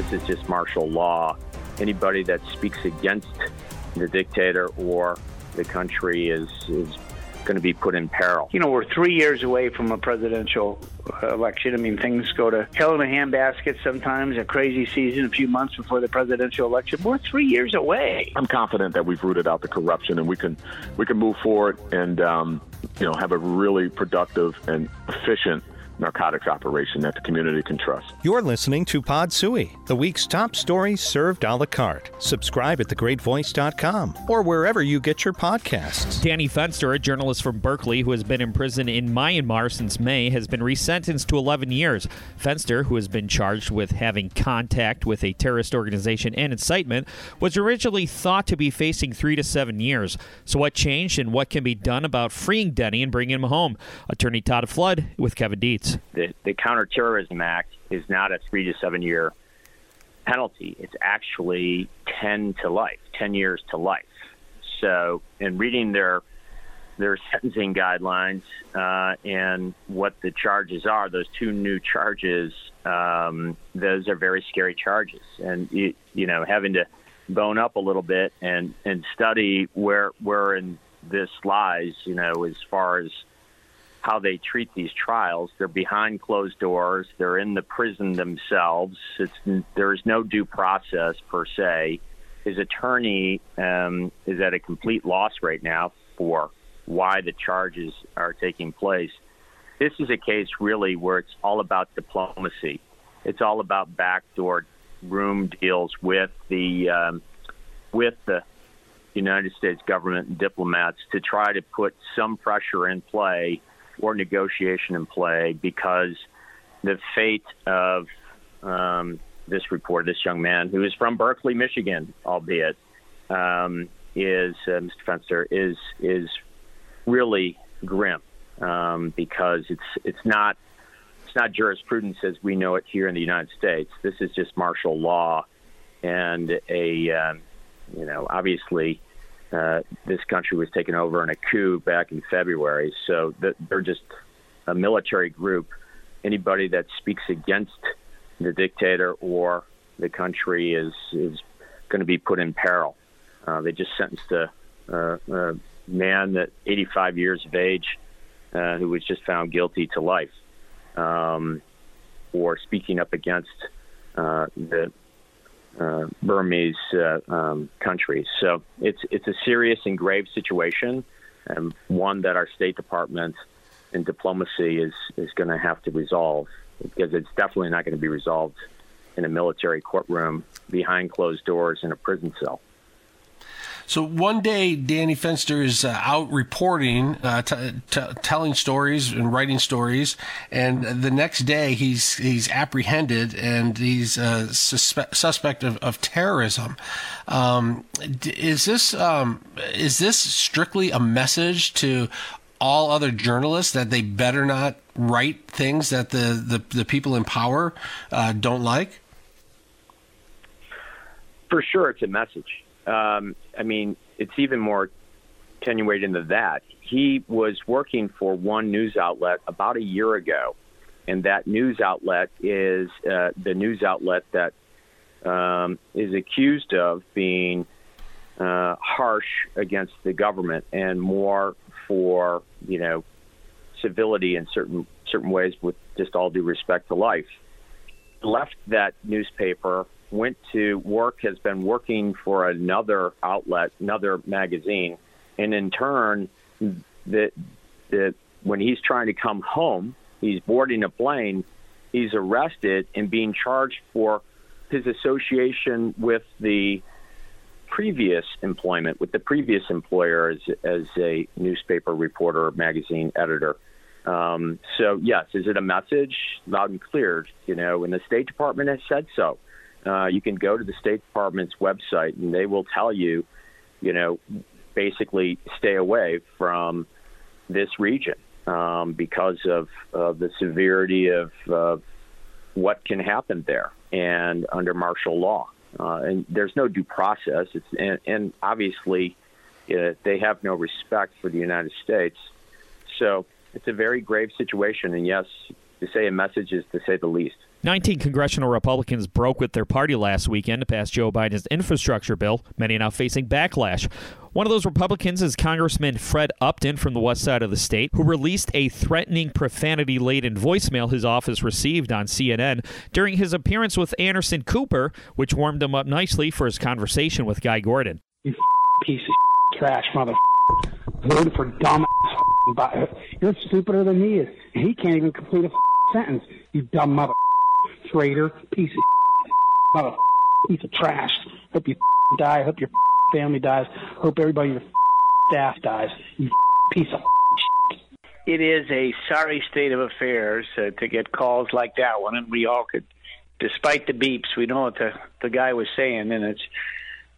This is just martial law. Anybody that speaks against the dictator or the country is is going to be put in peril. You know, we're three years away from a presidential uh, election. I mean, things go to hell in a handbasket sometimes, a crazy season a few months before the presidential election. We're three years away. I'm confident that we've rooted out the corruption and we can we can move forward and um, you know have a really productive and efficient narcotics operation that the community can trust. You're listening to Pod Sui, the week's top stories served a la carte. Subscribe at thegreatvoice.com or wherever you get your podcasts. Danny Fenster, a journalist from Berkley who has been in prison in Myanmar since May, has been resentenced to 11 years. Fenster, who has been charged with having contact with a terrorist organization and incitement, was originally thought to be facing three to seven years. So, what changed and what can be done about freeing Denny and bringing him home? Attorney Todd Flood with Kevin Dietz. The, the Counterterrorism Act is not a three to seven year penalty. It's actually 10 to life, 10 years to life. So, in reading their their sentencing guidelines uh, and what the charges are, those two new charges, um, those are very scary charges. And you, you know, having to bone up a little bit and and study where where in this lies, you know, as far as how they treat these trials. They're behind closed doors. They're in the prison themselves. It's there is no due process per se. His attorney um, is at a complete loss right now for why the charges are taking place. This is a case really where it's all about diplomacy. It's all about backdoor room deals with the um, with the United States government and diplomats to try to put some pressure in play or negotiation in play because the fate of um, this report, this young man who is from Berkley, Michigan, albeit, um, is uh, Mr. Fenster is is really grim um, because it's it's not it's not jurisprudence as we know it here in the United States. This is just martial law and a um, you know obviously uh, this country was taken over in a coup back in February. So they're just a military group. Anybody that speaks against the dictator or the country is is going to be put in peril. Uh, they just sentenced a, a, a man that 85 years of age uh, who was just found guilty to life um, for speaking up against uh, the uh, Burmese uh, um, countries. So it's it's a serious and grave situation, and one that our State Department and diplomacy is is going to have to resolve because it's definitely not going to be resolved in a military courtroom behind closed doors in a prison cell. So one day, Danny Fenster is uh, out reporting, uh, t- t- telling stories and writing stories, and the next day he's he's apprehended and he's a suspe- suspect of, of terrorism. Um, is this um, is this strictly a message to all other journalists that they better not write things that the the, the people in power uh, don't like? For sure, it's a message um, I mean, it's even more attenuated than that. He was working for one news outlet about a year ago, and that news outlet is uh, the news outlet that um, is accused of being uh, harsh against the government and more for you know civility in certain certain ways, with just all due respect to life. Left that newspaper went to work, has been working for another outlet, another magazine, and in turn, that the, when he's trying to come home, he's boarding a plane, he's arrested and being charged for his association with the previous employment, with the previous employer as, as a newspaper reporter or magazine editor. Um, so, yes, is it a message? Loud and clear, you know, and the State Department has said so uh, you can go to the State Department's website and they will tell you, you know, basically stay away from this region um, because of, of the severity of uh, what can happen there and under martial law. Uh, and there's no due process. It's and, and obviously uh, they have no respect for the United States. So it's a very grave situation. And yes, to say a message is to say the least. 19 congressional Republicans broke with their party last weekend to pass Joe Biden's infrastructure bill, many now facing backlash. One of those Republicans is Congressman Fred Upton from the west side of the state, who released a threatening, profanity laden voicemail his office received on CNN during his appearance with Anderson Cooper, which warmed him up nicely for his conversation with Guy Gordon. You piece of trash, mother. Voted for dumb. You're stupider than he is. He can't even complete a sentence. You dumb mother traitor, piece of mother, piece of trash. Hope you die. Hope your family dies. Hope everybody your staff dies. You piece of. It is a sorry state of affairs uh, to get calls like that one, and we all could, despite the beeps, we know what the the guy was saying, and it's.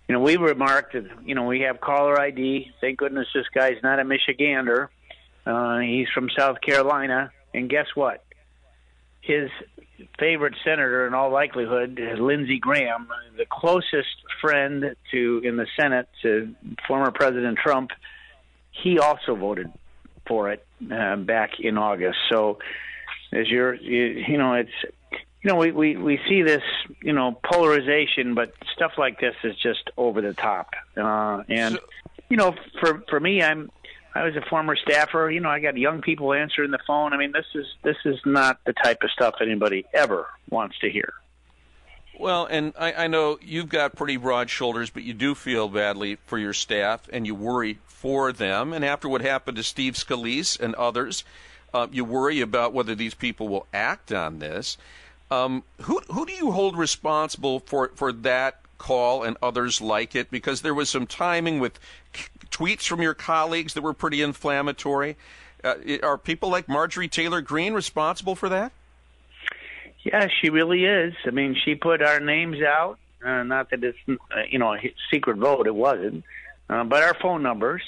You know, we remarked that, you know, we have caller ID. Thank goodness this guy's not a Michigander. Uh, he's from South Carolina. And guess what? His favorite senator in all likelihood, Lindsey Graham, the closest friend to in the Senate to former President Trump, he also voted for it uh, back in August. So, as you're, you, you know, it's you know, we, we, we see this, you know, polarization, but stuff like this is just over the top. Uh, and, so, you know, for, for me, I'm, I was a former staffer. You know, I got young people answering the phone. I mean, this is this is not the type of stuff anybody ever wants to hear. Well, and I, I know you've got pretty broad shoulders, but you do feel badly for your staff, and you worry for them. And after what happened to Steve Scalise and others, uh, you worry about whether these people will act on this. Um, who who do you hold responsible for for that call and others like it? Because there was some timing with tweets from your colleagues that were pretty inflammatory. Uh, are people like Marjorie Taylor Greene responsible for that? Yeah, she really is. I mean, she put our names out. Uh, not that it's uh, you know a secret vote; it wasn't, uh, but our phone numbers.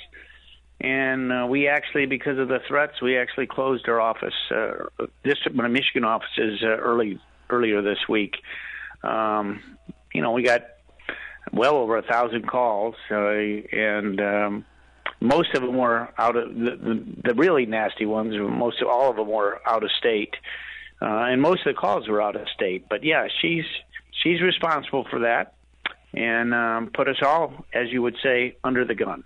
And uh, we actually, because of the threats, we actually closed our office, uh, district, Michigan offices, uh, early earlier this week. Um, you know, we got well over a thousand calls, uh, and um, most of them were out of the, the, the really nasty ones. Most of all of them were out of state, uh, and most of the calls were out of state. But yeah, she's she's responsible for that, and um, put us all, as you would say, under the gun.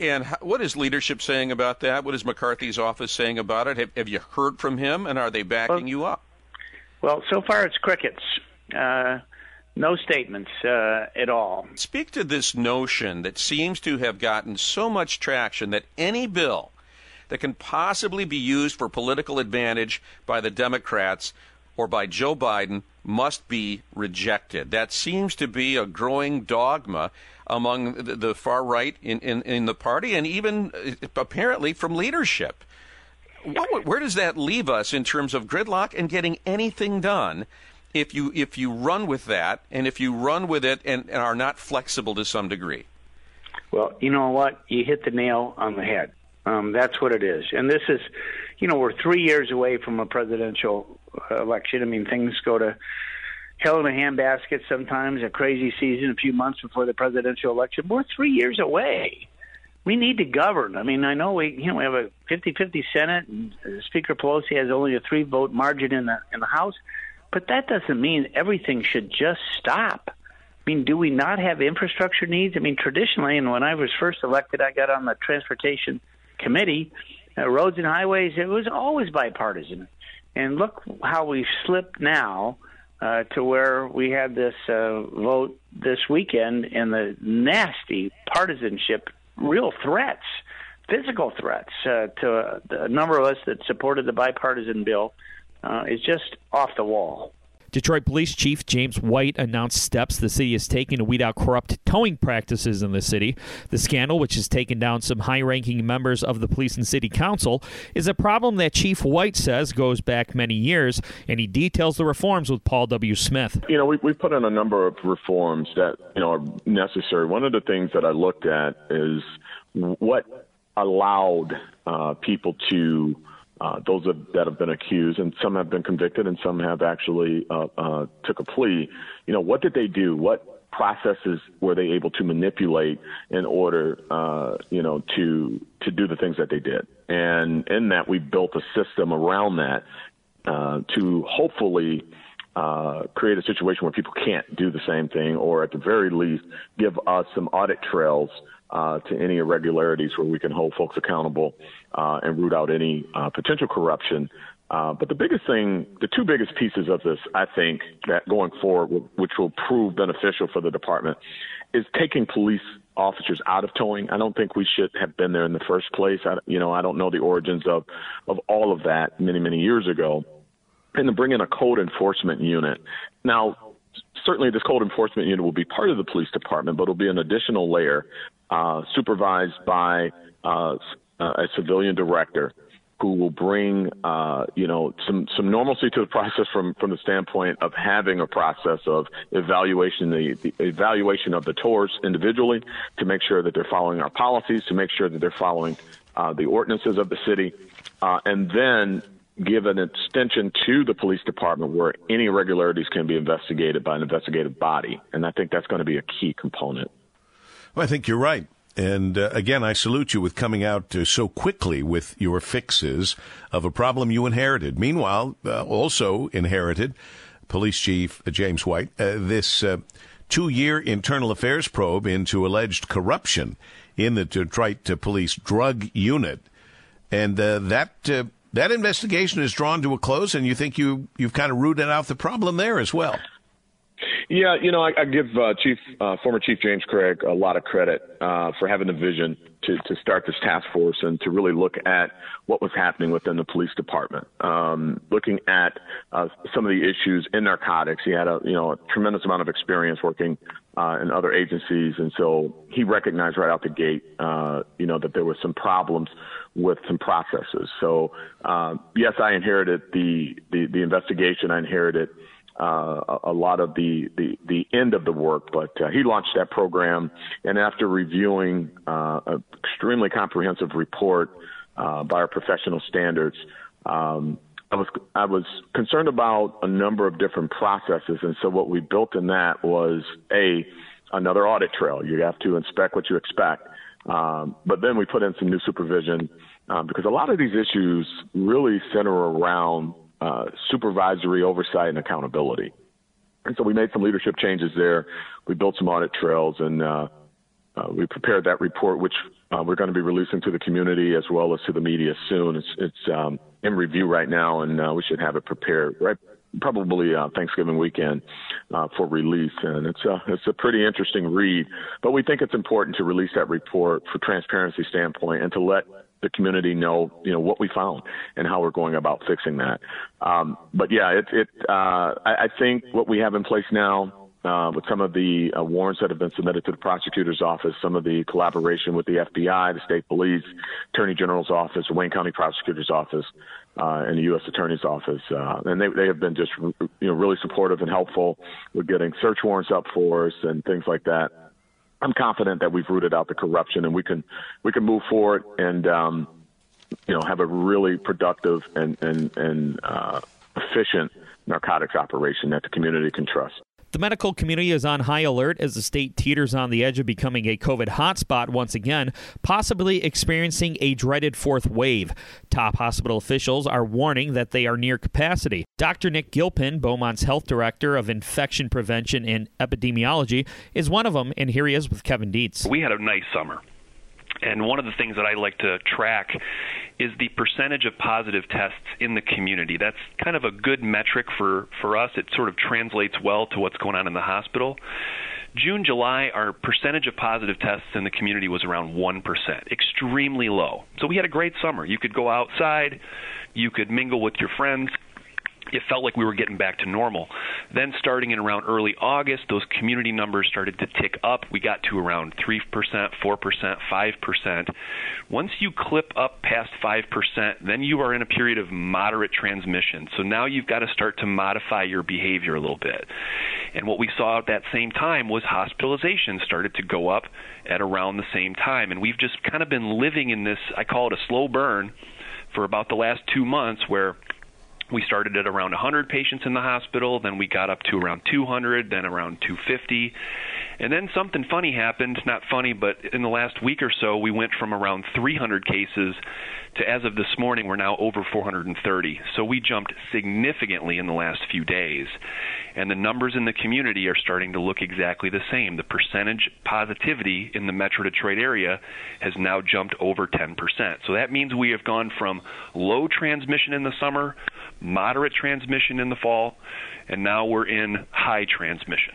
And what is leadership saying about that? What is McCarthy's office saying about it? Have, have you heard from him, and are they backing well, you up? Well, so far it's crickets. Uh, no statements uh, at all. Speak to this notion that seems to have gotten so much traction that any bill that can possibly be used for political advantage by the Democrats or by Joe Biden must be rejected. That seems to be a growing dogma among the, far right in, in, in, the party and even uh, apparently from leadership. What, where does that leave us in terms of gridlock and getting anything done if you if you run with that and if you run with it and, and are not flexible to some degree? Well, you know what? You hit the nail on the head. Um, that's what it is. And this is, you know, we're three years away from a presidential uh, election. I mean, things go to hell in a handbasket sometimes, a crazy season a few months before the presidential election. We're three years away. We need to govern. I mean, I know we, you know, we have a 50-50 Senate, and Speaker Pelosi has only a three-vote margin in the in the House. But that doesn't mean everything should just stop. I mean, do we not have infrastructure needs? I mean, traditionally, and when I was first elected, I got on the transportation committee. Uh, roads and highways, it was always bipartisan. And look how we've slipped now uh, to where we had this uh, vote this weekend and the nasty partisanship, real threats, physical threats uh, to a number of us that supported the bipartisan bill uh, is just off the wall. Detroit Police Chief James White announced steps the city is taking to weed out corrupt towing practices in the city. The scandal, which has taken down some high ranking members of the police and city council, is a problem that Chief White says goes back many years, and he details the reforms with Paul W. Smith. You know, we, we put in a number of reforms that, you know, are necessary. One of the things that I looked at is what allowed uh, people to uh, those have, that have been accused, and some have been convicted, and some have actually uh, uh, took a plea. You know, what did they do? What processes were they able to manipulate in order, uh, you know, to to do the things that they did? And in that, we built a system around that uh, to hopefully uh, create a situation where people can't do the same thing, or at the very least, give us some audit trails uh, to any irregularities where we can hold folks accountable uh, and root out any uh, potential corruption. Uh, but the biggest thing, the two biggest pieces of this, I think, that going forward, which will prove beneficial for the department, is taking police officers out of towing. I don't think we should have been there in the first place. I, you know, I don't know the origins of of all of that many many years ago, and to bring in a code enforcement unit. Now, certainly this code enforcement unit will be part of the police department, but it'll be an additional layer uh, supervised by uh, a civilian director who will bring uh, you know some some normalcy to the process from from the standpoint of having a process of evaluation the, the evaluation of the tours individually to make sure that they're following our policies to make sure that they're following uh, the ordinances of the city uh, and then give an extension to the police department where any irregularities can be investigated by an investigative body and I think that's going to be a key component. Well, I think you're right. And uh, again, I salute you with coming out uh, so quickly with your fixes of a problem you inherited. Meanwhile, uh, also inherited Police Chief James White uh, this uh, two year internal affairs probe into alleged corruption in the Detroit Police drug unit. And uh, that that investigation is drawn to a close, and you think you you've kind of rooted out the problem there as well. Yeah, you know, I, I give uh, Chief, uh, former Chief James Craig a lot of credit uh, for having the vision to, to start this task force and to really look at what was happening within the police department. Um, looking at uh, some of the issues in narcotics, he had a you know a tremendous amount of experience working uh, in other agencies, and so he recognized right out the gate, uh, you know, that there were some problems with some processes. So uh, yes, I inherited the, the the investigation. I inherited uh, a lot of the, the, the end of the work, but uh, he launched that program. And after reviewing uh, an extremely comprehensive report uh, by our professional standards, um, I was I was concerned about a number of different processes, and so what we built in that was a another audit trail. You have to inspect what you expect, um, but then we put in some new supervision um, because a lot of these issues really center around uh, supervisory oversight and accountability. And so we made some leadership changes there. We built some audit trails and uh, uh, we prepared that report, which uh, we're going to be releasing to the community as well as to the media soon. It's, it's um, in review right now, and uh, we should have it prepared right probably uh, Thanksgiving weekend for release, and it's a it's a pretty interesting read. But we think it's important to release that report for transparency standpoint and to let the community know, you know, what we found and how we're going about fixing that. Um, but yeah, it, it uh, I, I think what we have in place now uh, with some of the uh, warrants that have been submitted to the prosecutor's office, some of the collaboration with the FBI, the state police, Attorney General's office, Wayne County Prosecutor's office, uh, and the U.S. Attorney's office, uh, and they they have been just you know really supportive and helpful with getting search warrants up for us and things like that. I'm confident that we've rooted out the corruption and we can we can move forward and um, you know have a really productive and and and uh, efficient narcotics operation that the community can trust. The medical community is on high alert as the state teeters on the edge of becoming a COVID hotspot once again, possibly experiencing a dreaded fourth wave. Top hospital officials are warning that they are near capacity. Dr. Nick Gilpin, Beaumont's health director of infection prevention and epidemiology, is one of them, and here he is with Kevin Dietz. We had a nice summer. And one of the things that I like to track is the percentage of positive tests in the community. That's kind of a good metric for, for us. It sort of translates well to what's going on in the hospital. June, July, our percentage of positive tests in the community was around 1%, extremely low. So we had a great summer. You could go outside, you could mingle with your friends, it felt like we were getting back to normal. Then, starting in around early August, those community numbers started to tick up. We got to around 3%, 4%, 5%. Once you clip up past 5%, then you are in a period of moderate transmission. So now you've got to start to modify your behavior a little bit. And what we saw at that same time was hospitalization started to go up at around the same time. And we've just kind of been living in this, I call it a slow burn, for about the last two months where we started at around 100 patients in the hospital, then we got up to around 200, then around 250. And then something funny happened, not funny, but in the last week or so, we went from around 300 cases to as of this morning, we're now over 430. So we jumped significantly in the last few days. And the numbers in the community are starting to look exactly the same. The percentage positivity in the Metro Detroit area has now jumped over 10%. So that means we have gone from low transmission in the summer, moderate transmission in the fall, and now we're in high transmission.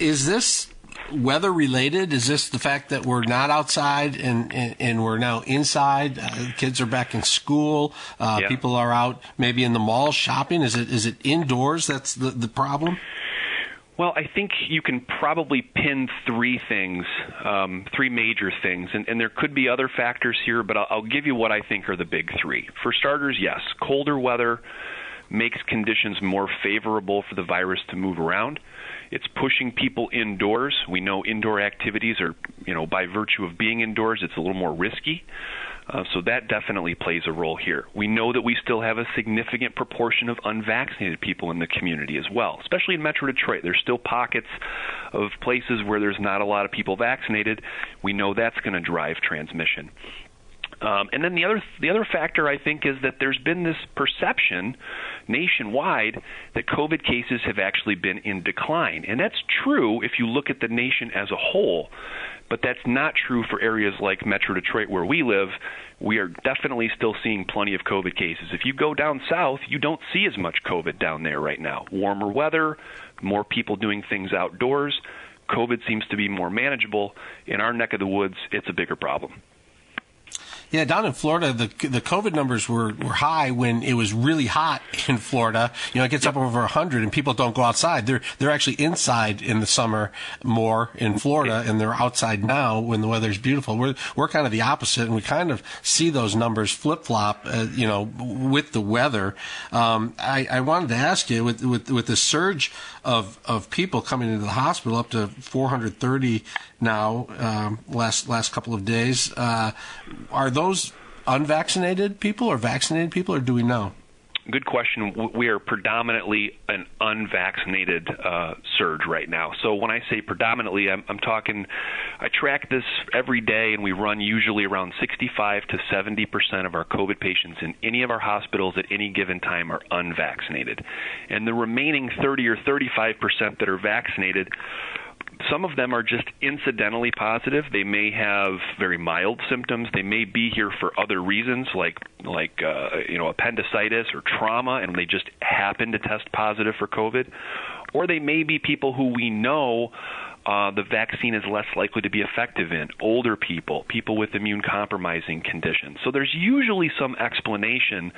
Is this weather related? Is this the fact that we're not outside and and, and we're now inside? Uh, kids are back in school. Uh, Yeah. People are out maybe in the mall shopping. Is it is it indoors that's the the problem? Well, I think you can probably pin three things, um, three major things, and, and there could be other factors here, but I'll, I'll give you what I think are the big three. For starters, yes, colder weather makes conditions more favorable for the virus to move around. It's pushing people indoors. We know indoor activities are, you know, by virtue of being indoors, it's a little more risky. Uh, so that definitely plays a role here. We know that we still have a significant proportion of unvaccinated people in the community as well, especially in Metro Detroit. There's still pockets of places where there's not a lot of people vaccinated. We know that's going to drive transmission. Um, and then the other the other factor I think is that there's been this perception nationwide that COVID cases have actually been in decline, and that's true if you look at the nation as a whole. But that's not true for areas like Metro Detroit where we live. We are definitely still seeing plenty of COVID cases. If you go down south, you don't see as much COVID down there right now. Warmer weather, more people doing things outdoors. COVID seems to be more manageable. In our neck of the woods, it's a bigger problem. Yeah, down in Florida, the the COVID numbers were, were high when it was really hot in Florida. You know, it gets up over hundred, and people don't go outside. They're they're actually inside in the summer more in Florida, and they're outside now when the weather's beautiful. We're we're kind of the opposite, and we kind of see those numbers flip flop. Uh, you know, with the weather. Um, I I wanted to ask you with with with the surge of of people coming into the hospital up to 430 now um, last last couple of days. Uh, are those unvaccinated people or vaccinated people, or do we know? Good question. We are predominantly an unvaccinated uh, surge right now. So when I say predominantly, I'm, I'm talking. I track this every day, and we run usually around 65 to 70 percent of our COVID patients in any of our hospitals at any given time are unvaccinated, and the remaining 30 or 35 percent that are vaccinated some of them are just incidentally positive. They may have very mild symptoms. They may be here for other reasons, like like uh, you know appendicitis or trauma, and they just happen to test positive for COVID. Or they may be people who we know uh, the vaccine is less likely to be effective in older people, people with immune compromising conditions. So there's usually some explanation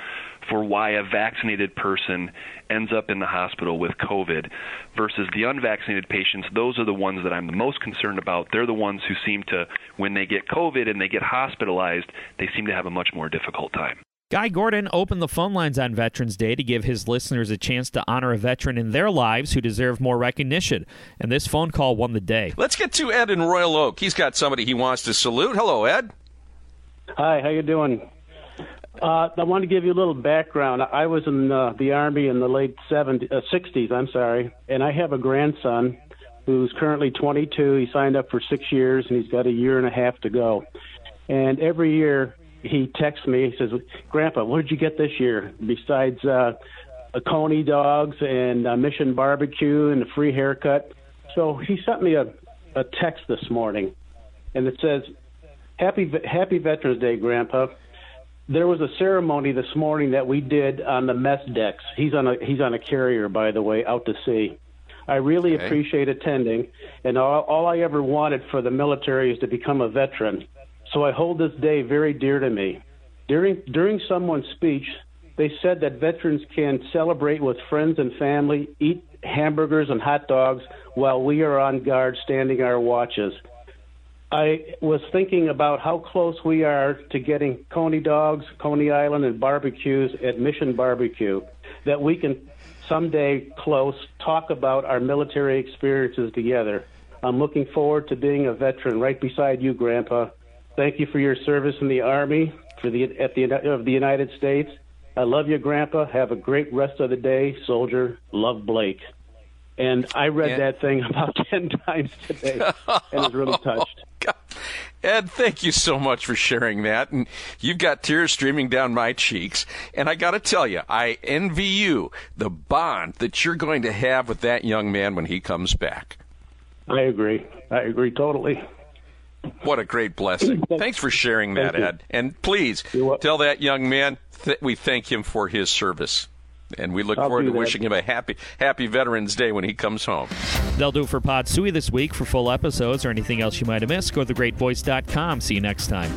for why a vaccinated person ends up in the hospital with COVID versus the unvaccinated patients. Those are the ones that I'm the most concerned about. They're the ones who seem to, when they get COVID and they get hospitalized, they seem to have a much more difficult time. Guy Gordon opened the phone lines on Veterans Day to give his listeners a chance to honor a veteran in their lives who deserve more recognition. And this phone call won the day. Let's get to Ed in Royal Oak. He's got somebody he wants to salute. Hello, Ed. Hi, how you doing? Uh, I want to give you a little background. I was in uh, the Army in the late 70s, uh, 60s, I'm sorry, and I have a grandson who's currently 22. He signed up for six years, and he's got a year and a half to go. And every year he texts me, he says, Grandpa, what did you get this year? Besides uh, a Coney dogs and uh, Mission barbecue and a free haircut. So he sent me a, a text this morning, and it says, Happy Happy Veterans Day, Grandpa. There was a ceremony this morning that we did on the mess decks. He's on a he's on a carrier, by the way, out to sea. I really Okay. appreciate attending, and all, all I ever wanted for the military is to become a veteran. So I hold this day very dear to me. During during someone's speech, they said that veterans can celebrate with friends and family, eat hamburgers and hot dogs while we are on guard standing our watches. I was thinking about how close we are to getting Coney dogs, Coney Island, and barbecues at Mission Barbecue, that we can someday close talk about our military experiences together. I'm looking forward to being a veteran right beside you, Grandpa. Thank you for your service in the Army for the at the of the United States. I love you, Grandpa. Have a great rest of the day, soldier. Love Blake. And I read that thing about 10 times today and was really oh, touched. God. Ed, thank you so much for sharing that. And you've got tears streaming down my cheeks. And I got to tell you, I envy you the bond that you're going to have with that young man when he comes back. I agree. I agree totally. What a great blessing. Thanks for sharing that, Ed. And please tell that young man that we thank him for his service. And we look I'll forward to that. wishing him a happy happy Veterans Day when he comes home. They'll do it for Pod Sui this week. For full episodes or anything else you might have missed, go to thegreatvoice.com. See you next time.